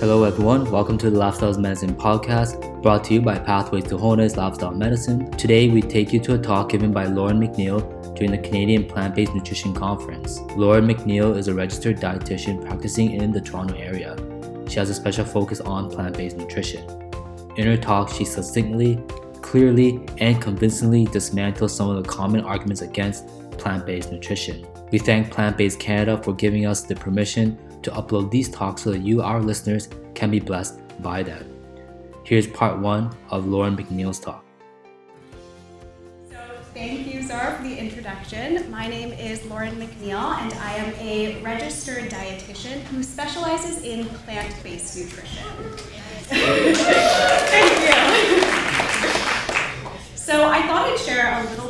Hello, everyone. Welcome to the Lifestyle Medicine podcast, brought to you by Pathways to Wholeness Lifestyle Medicine. Today, we take you to a talk given by Lauren McNeil during the Canadian Plant Based Nutrition Conference. Lauren McNeil is a registered dietitian practicing in the Toronto area. She has a special focus on plant based nutrition. In her talk, she succinctly, clearly, and convincingly dismantles some of the common arguments against plant based nutrition. We thank Plant Based Canada for giving us the permission to upload these talks so that you, our listeners, can be blessed by them. Here's part one of Lauren McNeil's talk. So, thank you, Zahra, for the introduction. My name is Lauren McNeil, and I am a registered dietitian who specializes in plant based nutrition. thank you. So I thought I'd share a little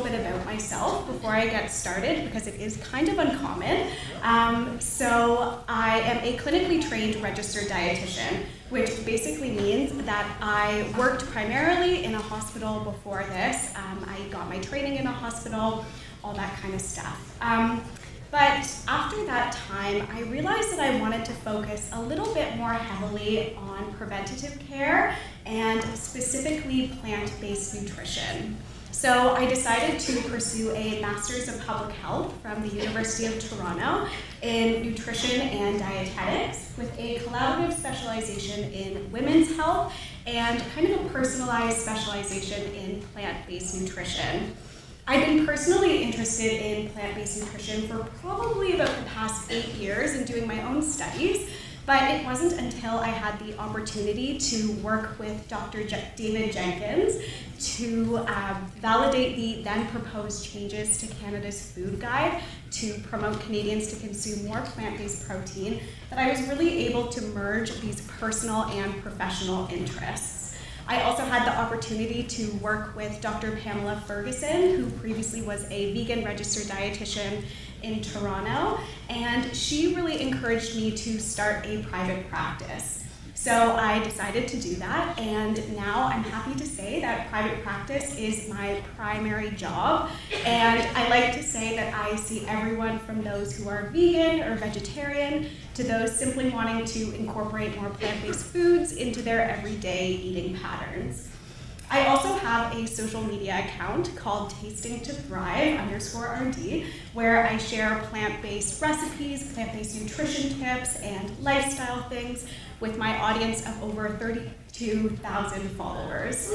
myself before I get started because it is kind of uncommon. Um, so I am a clinically trained registered dietitian, which basically means that I worked primarily in a hospital before this. Um, I got my training in a hospital, all that kind of stuff. Um, but after that time, I realized that I wanted to focus a little bit more heavily on preventative care and specifically plant based nutrition. So I decided to pursue a Master's of Public Health from the University of Toronto in nutrition and dietetics with a collaborative specialization in women's health and kind of a personalized specialization in plant based nutrition. I've been personally interested in plant based nutrition for probably about the past eight years and doing my own studies, but it wasn't until I had the opportunity to work with Dr. Je- David Jenkins to uh, validate the then proposed changes to Canada's food guide to promote Canadians to consume more plant based protein that I was really able to merge these personal and professional interests. I also had the opportunity to work with Dr. Pamela Fergusson, who previously was a vegan registered dietitian in Toronto, and she really encouraged me to start a private practice. So I decided to do that, and now I'm happy to say that private practice is my primary job. And I like to say that I see everyone from those who are vegan or vegetarian to those simply wanting to incorporate more plant based foods into their everyday eating patterns. I also have a social media account called Tasting to Thrive underscore RD, where I share plant based recipes, plant based nutrition tips, and lifestyle things with my audience of over 32,000 followers.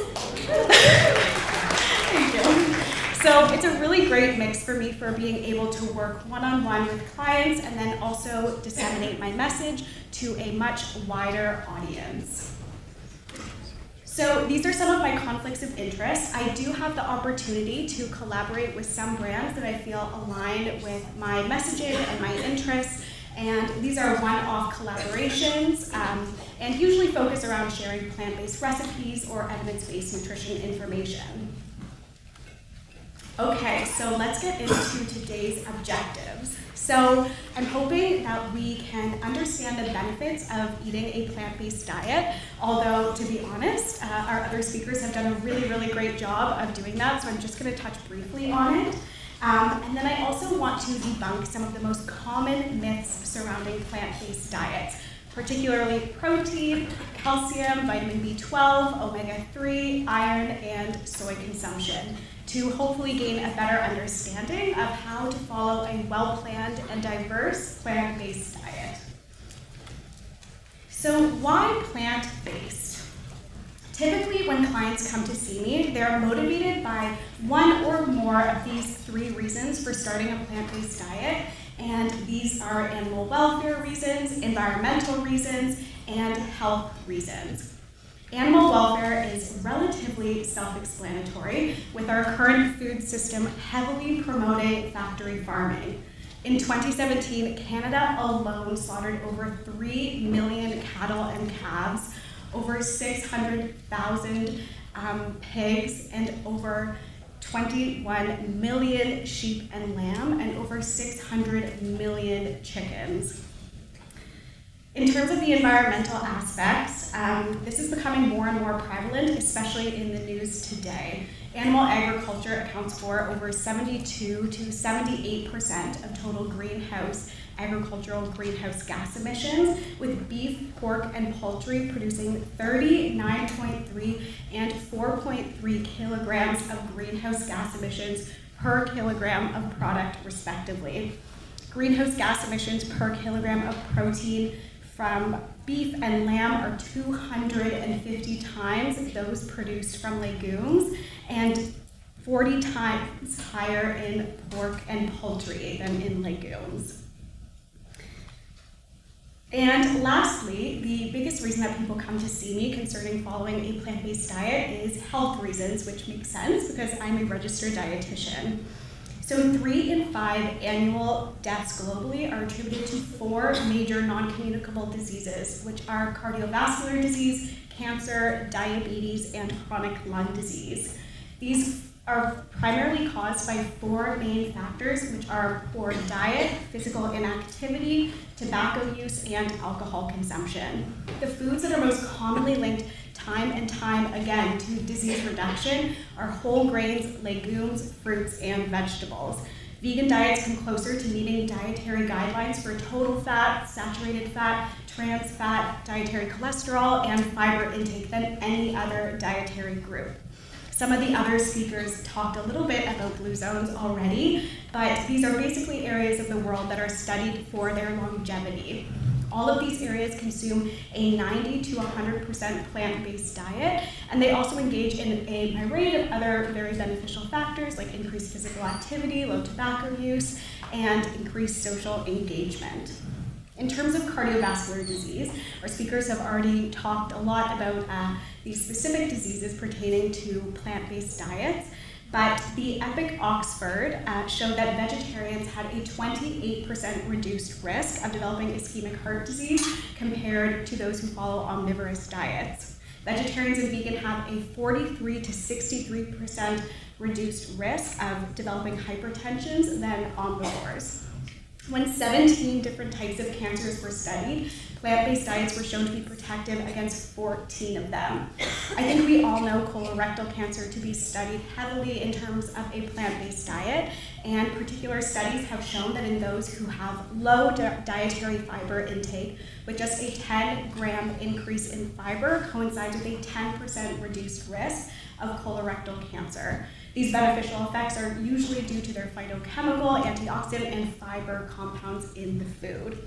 So it's a really great mix for me for being able to work one on one with clients and then also disseminate my message to a much wider audience. So these are some of my conflicts of interest. I do have the opportunity to collaborate with some brands that I feel align with my messaging and my interests. And these are one-off collaborations um, and usually focus around sharing plant-based recipes or evidence-based nutrition information. Okay, so let's get into today's objectives. So I'm hoping that we can understand the benefits of eating a plant-based diet, although to be honest, uh, our other speakers have done a really, really great job of doing that, so I'm just gonna touch briefly on it. Um, and then I also want to debunk some of the most common myths surrounding plant-based diets, particularly protein, calcium, vitamin B12, omega-3, iron, and soy consumption to hopefully gain a better understanding of how to follow a well-planned and diverse plant-based diet. So why plant-based? Typically, when clients come to see me, they're motivated by one or more of these three reasons for starting a plant based diet. And these are animal welfare reasons, environmental reasons, and health reasons. Animal welfare is relatively self explanatory, with our current food system heavily promoting factory farming. In 2017, Canada alone slaughtered over 3 million cattle and calves over 600,000 um, pigs and over 21 million sheep and lamb and over 600 million chickens. In terms of the environmental aspects, um, this is becoming more and more prevalent, especially in the news today. Animal agriculture accounts for over 72 to 78% of total greenhouse agricultural greenhouse gas emissions, with beef, pork, and poultry producing 39.3 and 4.3 kilograms of greenhouse gas emissions per kilogram of product, respectively. Greenhouse gas emissions per kilogram of protein from beef and lamb are 250 times those produced from legumes and 40 times higher in pork and poultry than in legumes. And lastly, the biggest reason that people come to see me concerning following a plant based diet is health reasons, which makes sense because I'm a registered dietitian. So, three in five annual deaths globally are attributed to four major non communicable diseases, which are cardiovascular disease, cancer, diabetes, and chronic lung disease. These are primarily caused by four main factors, which are poor diet, physical inactivity, tobacco use, and alcohol consumption. The foods that are most commonly linked time and time again to disease reduction are whole grains, legumes, fruits, and vegetables. Vegan diets come closer to meeting dietary guidelines for total fat, saturated fat, trans fat, dietary cholesterol, and fiber intake than any other dietary group. Some of the other speakers talked a little bit about blue zones already, but these are basically areas of the world that are studied for their longevity. All of these areas consume a 90 to 100% plant based diet, and they also engage in a myriad of other very beneficial factors like increased physical activity, low tobacco use, and increased social engagement. In terms of cardiovascular disease, our speakers have already talked a lot about uh, these specific diseases pertaining to plant based diets. But the EPIC Oxford uh, showed that vegetarians had a 28% reduced risk of developing ischemic heart disease compared to those who follow omnivorous diets. Vegetarians and vegan have a 43 to 63% reduced risk of developing hypertension than omnivores. When 17 different types of cancers were studied, plant-based diets were shown to be protective against 14 of them. I think we all know colorectal cancer to be studied heavily in terms of a plant-based diet, and particular studies have shown that in those who have low di- dietary fiber intake, with just a 10 gram increase in fiber coincides with a 10% reduced risk of colorectal cancer. These beneficial effects are usually due to their phytochemical, antioxidant, and fiber compounds in the food.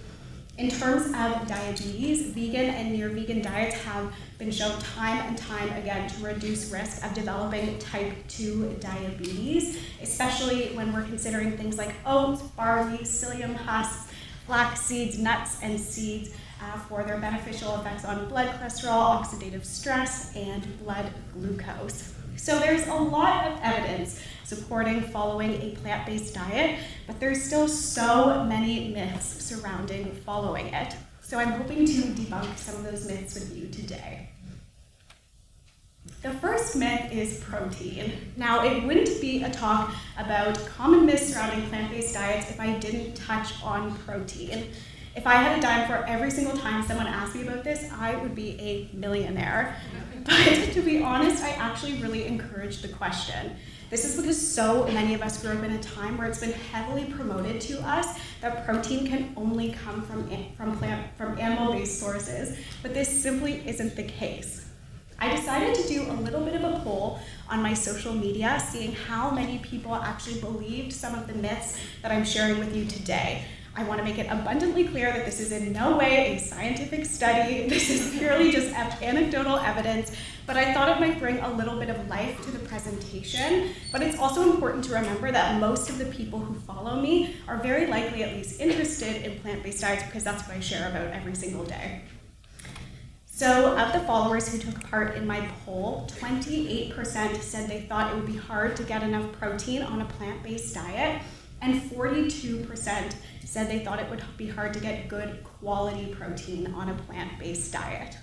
In terms of diabetes, vegan and near vegan diets have been shown time and time again to reduce risk of developing type 2 diabetes, especially when we're considering things like oats, barley, psyllium husks, flax seeds, nuts, and seeds uh, for their beneficial effects on blood cholesterol, oxidative stress, and blood glucose. So there's a lot of evidence supporting following a plant based diet, but there's still so many myths surrounding following it. So I'm hoping to debunk some of those myths with you today. The first myth is protein. Now, it wouldn't be a talk about common myths surrounding plant based diets if I didn't touch on protein. If I had a dime for every single time someone asked me about this, I would be a millionaire. But to be honest, I actually really encourage the question. This is because so many of us grew up in a time where it's been heavily promoted to us that protein can only come from, from, plant, from animal-based sources, but this simply isn't the case. I decided to do a little bit of a poll on my social media, seeing how many people actually believed some of the myths that I'm sharing with you today. I want to make it abundantly clear that this is in no way a scientific study. This is purely just anecdotal evidence, but I thought it might bring a little bit of life to the presentation. But it's also important to remember that most of the people who follow me are very likely at least interested in plant based diets because that's what I share about every single day. So, of the followers who took part in my poll, 28% said they thought it would be hard to get enough protein on a plant based diet, and 42% said they thought it would be hard to get good quality protein on a plant based diet.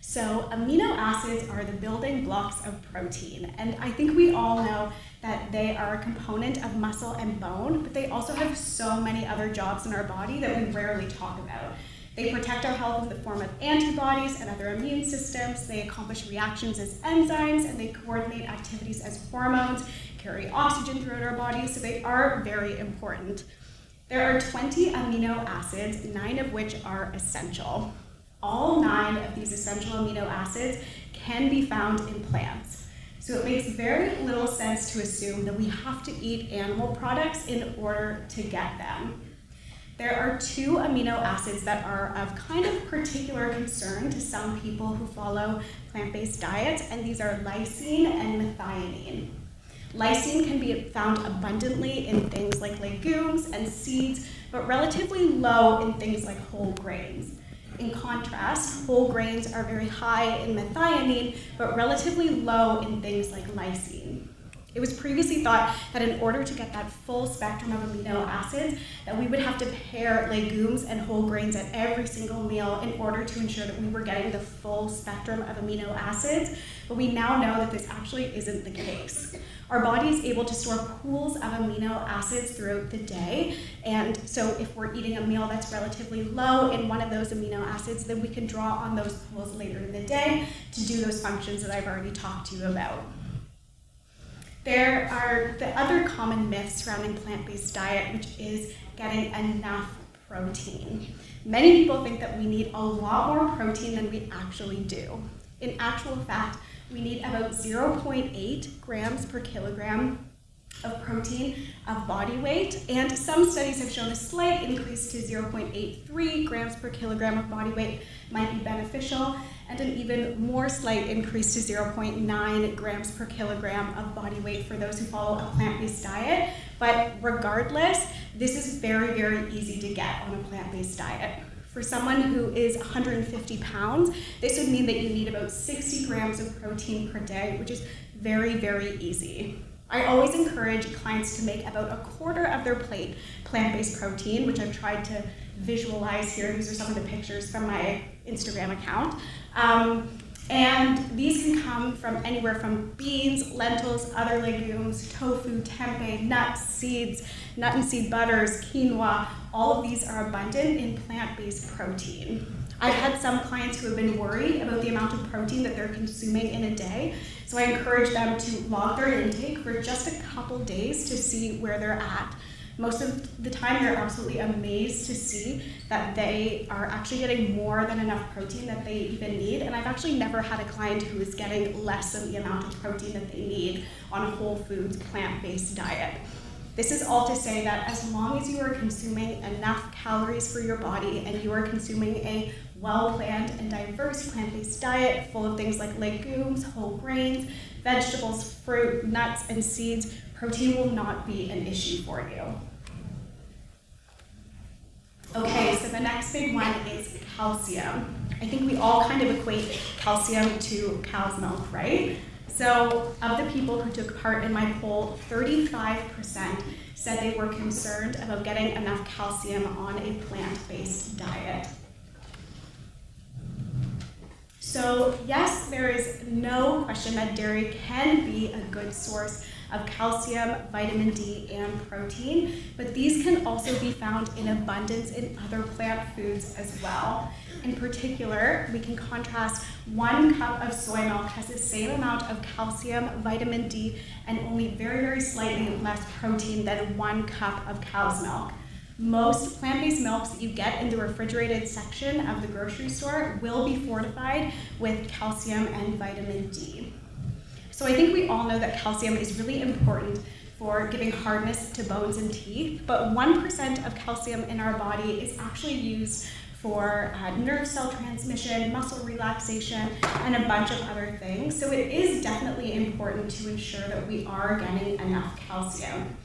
So, amino acids are the building blocks of protein, and I think we all know that they are a component of muscle and bone, but they also have so many other jobs in our body that we rarely talk about. They protect our health in the form of antibodies and other immune systems. They accomplish reactions as enzymes, and they coordinate activities as hormones, carry oxygen throughout our bodies, so they are very important. There are 20 amino acids, nine of which are essential. All nine of these essential amino acids can be found in plants. So it makes very little sense to assume that we have to eat animal products in order to get them. There are two amino acids that are of kind of particular concern to some people who follow plant-based diets, and these are lysine and methionine. Lysine can be found abundantly in things like legumes and seeds, but relatively low in things like whole grains. In contrast, whole grains are very high in methionine, but relatively low in things like lysine. It was previously thought that in order to get that full spectrum of amino acids, that we would have to pair legumes and whole grains at every single meal in order to ensure that we were getting the full spectrum of amino acids. But we now know that this actually isn't the case. Our body is able to store pools of amino acids throughout the day. And so if we're eating a meal that's relatively low in one of those amino acids, then we can draw on those pools later in the day to do those functions that I've already talked to you about. There are the other common myths surrounding plant-based diet, which is getting enough protein. Many people think that we need a lot more protein than we actually do. In actual fact, we need about 0.8 grams per kilogram of protein of body weight, and some studies have shown a slight increase to 0.83 grams per kilogram of body weight might be beneficial, and an even more slight increase to 0.9 grams per kilogram of body weight for those who follow a plant-based diet. But regardless, this is very, very easy to get on a plant-based diet. For someone who is 150 pounds, this would mean that you need about 60 grams of protein per day, which is very, very easy. I always encourage clients to make about a quarter of their plate plant-based protein, which I've tried to visualize here. These are some of the pictures from my Instagram account. Um, and these can come from anywhere from beans, lentils, other legumes, tofu, tempeh, nuts, seeds, nut and seed butters, quinoa. All of these are abundant in plant-based protein. I've had some clients who have been worried about the amount of protein that they're consuming in a day, so I encourage them to log their intake for just a couple days to see where they're at. Most of the time, they're absolutely amazed to see that they are actually getting more than enough protein that they even need. And I've actually never had a client who is getting less than the amount of protein that they need on a whole foods, plant based diet. This is all to say that as long as you are consuming enough calories for your body and you are consuming a well planned and diverse plant based diet full of things like legumes, whole grains, vegetables, fruit, nuts, and seeds, protein will not be an issue for you. Okay, so the next big one is calcium. I think we all kind of equate calcium to cow's milk, right? So, of the people who took part in my poll, 35% said they were concerned about getting enough calcium on a plant based diet. So, yes, there is no question that dairy can be a good source of calcium, vitamin D, and protein, but these can also be found in abundance in other plant foods as well. In particular, we can contrast one cup of soy milk has the same amount of calcium, vitamin D, and only very, very slightly less protein than one cup of cow's milk. Most plant-based milks that you get in the refrigerated section of the grocery store will be fortified with calcium and vitamin D. So I think we all know that calcium is really important for giving hardness to bones and teeth, but 1% of calcium in our body is actually used for uh, nerve cell transmission, muscle relaxation, and a bunch of other things. So it is definitely important to ensure that we are getting enough calcium.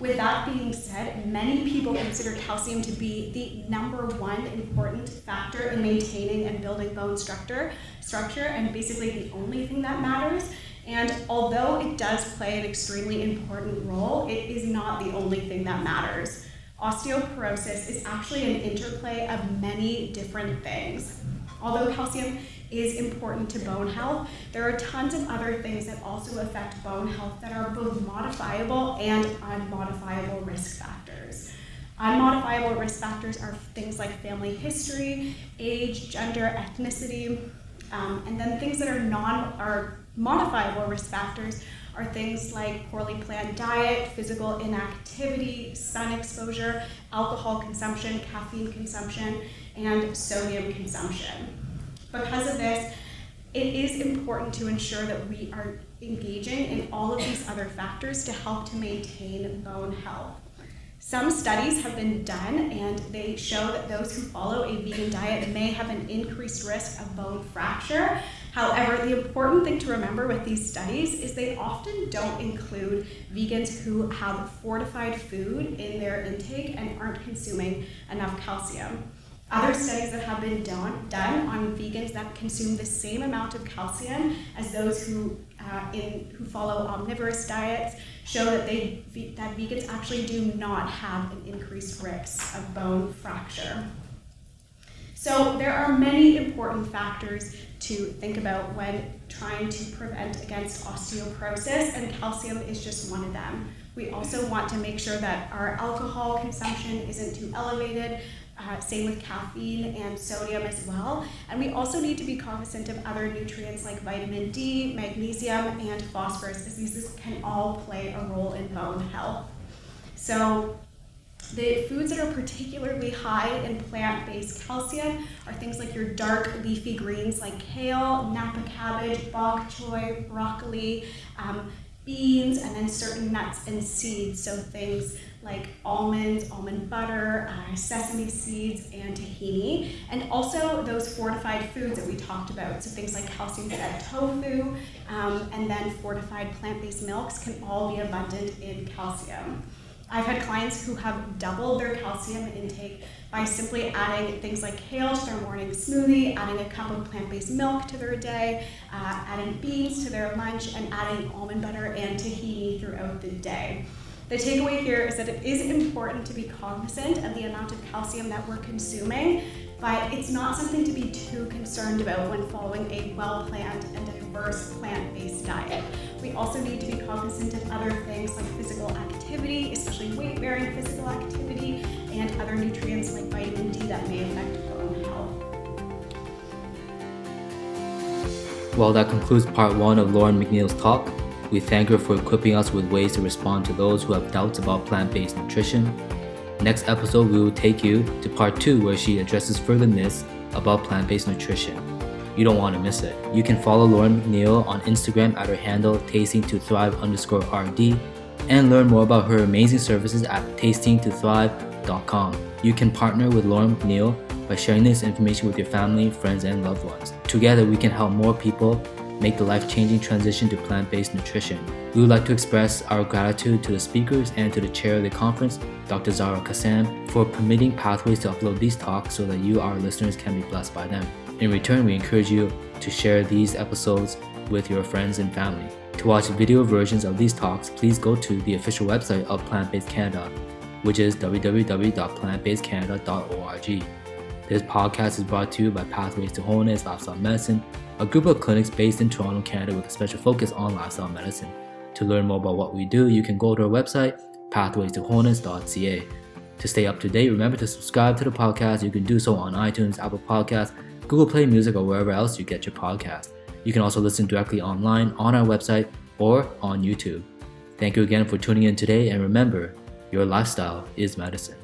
With that being said, many people consider calcium to be the number one important factor in maintaining and building bone structure, structure, and basically the only thing that matters. And although it does play an extremely important role, it is not the only thing that matters. Osteoporosis is actually an interplay of many different things. Although calcium is important to bone health, there are tons of other things that also affect bone health that are both modifiable and unmodifiable risk factors. Unmodifiable risk factors are things like family history, age, gender, ethnicity, um, and then things that are non are modifiable risk factors are things like poorly planned diet, physical inactivity, sun exposure, alcohol consumption, caffeine consumption, and sodium consumption. Because of this, it is important to ensure that we are engaging in all of these other factors to help to maintain bone health. Some studies have been done and they show that those who follow a vegan diet may have an increased risk of bone fracture. However, the important thing to remember with these studies is they often don't include vegans who have fortified food in their intake and aren't consuming enough calcium. Other studies that have been done, done on vegans that consume the same amount of calcium as those who, uh, in, who follow omnivorous diets show that, they, that vegans actually do not have an increased risk of bone fracture. So there are many important factors to think about when trying to prevent against osteoporosis, and calcium is just one of them. We also want to make sure that our alcohol consumption isn't too elevated, uh, same with caffeine and sodium as well. And we also need to be cognizant of other nutrients like vitamin D, magnesium, and phosphorus, as these can all play a role in bone health. So the foods that are particularly high in plant-based calcium are things like your dark leafy greens like kale, napa cabbage, bok choy, broccoli, um, beans, and then certain nuts and seeds. So things like almonds, almond butter, uh, sesame seeds, and tahini. And also those fortified foods that we talked about. So things like calcium fed tofu, um, and then fortified plant-based milks can all be abundant in calcium. I've had clients who have doubled their calcium intake by simply adding things like kale to their morning smoothie, adding a cup of plant based milk to their day, uh, adding beans to their lunch, and adding almond butter and tahini throughout the day. The takeaway here is that it is important to be cognizant of the amount of calcium that we're consuming, but it's not something to be too concerned about when following a well planned and diverse plant based diet. We also need to be cognizant of other things like physical activity, especially weight bearing physical activity, and other nutrients like vitamin D that may affect bone health. Well, that concludes part one of Lauren McNeil's talk. We thank her for equipping us with ways to respond to those who have doubts about plant based nutrition. Next episode, we will take you to part two where she addresses further myths about plant based nutrition. You don't want to miss it. You can follow Lauren McNeil on Instagram at her handle tasting to thrive underscore RD and learn more about her amazing services at tastingtothrive.com. You can partner with Lauren McNeil by sharing this information with your family, friends, and loved ones. Together, we can help more people make the life changing transition to plant based nutrition. We would like to express our gratitude to the speakers and to the chair of the conference, Dr. Zahra Kassam, for permitting Pathways to upload these talks so that you, our listeners, can be blessed by them. In return, we encourage you to share these episodes with your friends and family. To watch video versions of these talks, please go to the official website of Plant Based Canada, which is www.plantbasedcanada.org. This podcast is brought to you by Pathways to Wholeness Lifestyle Medicine, a group of clinics based in Toronto, Canada with a special focus on lifestyle medicine. To learn more about what we do, you can go to our website, pathwaystoWholeness.ca. To stay up to date, remember to subscribe to the podcast. You can do so on iTunes, Apple Podcasts, Google Play Music, or wherever else you get your podcast. You can also listen directly online on our website or on YouTube. Thank you again for tuning in today, and remember, your lifestyle is medicine.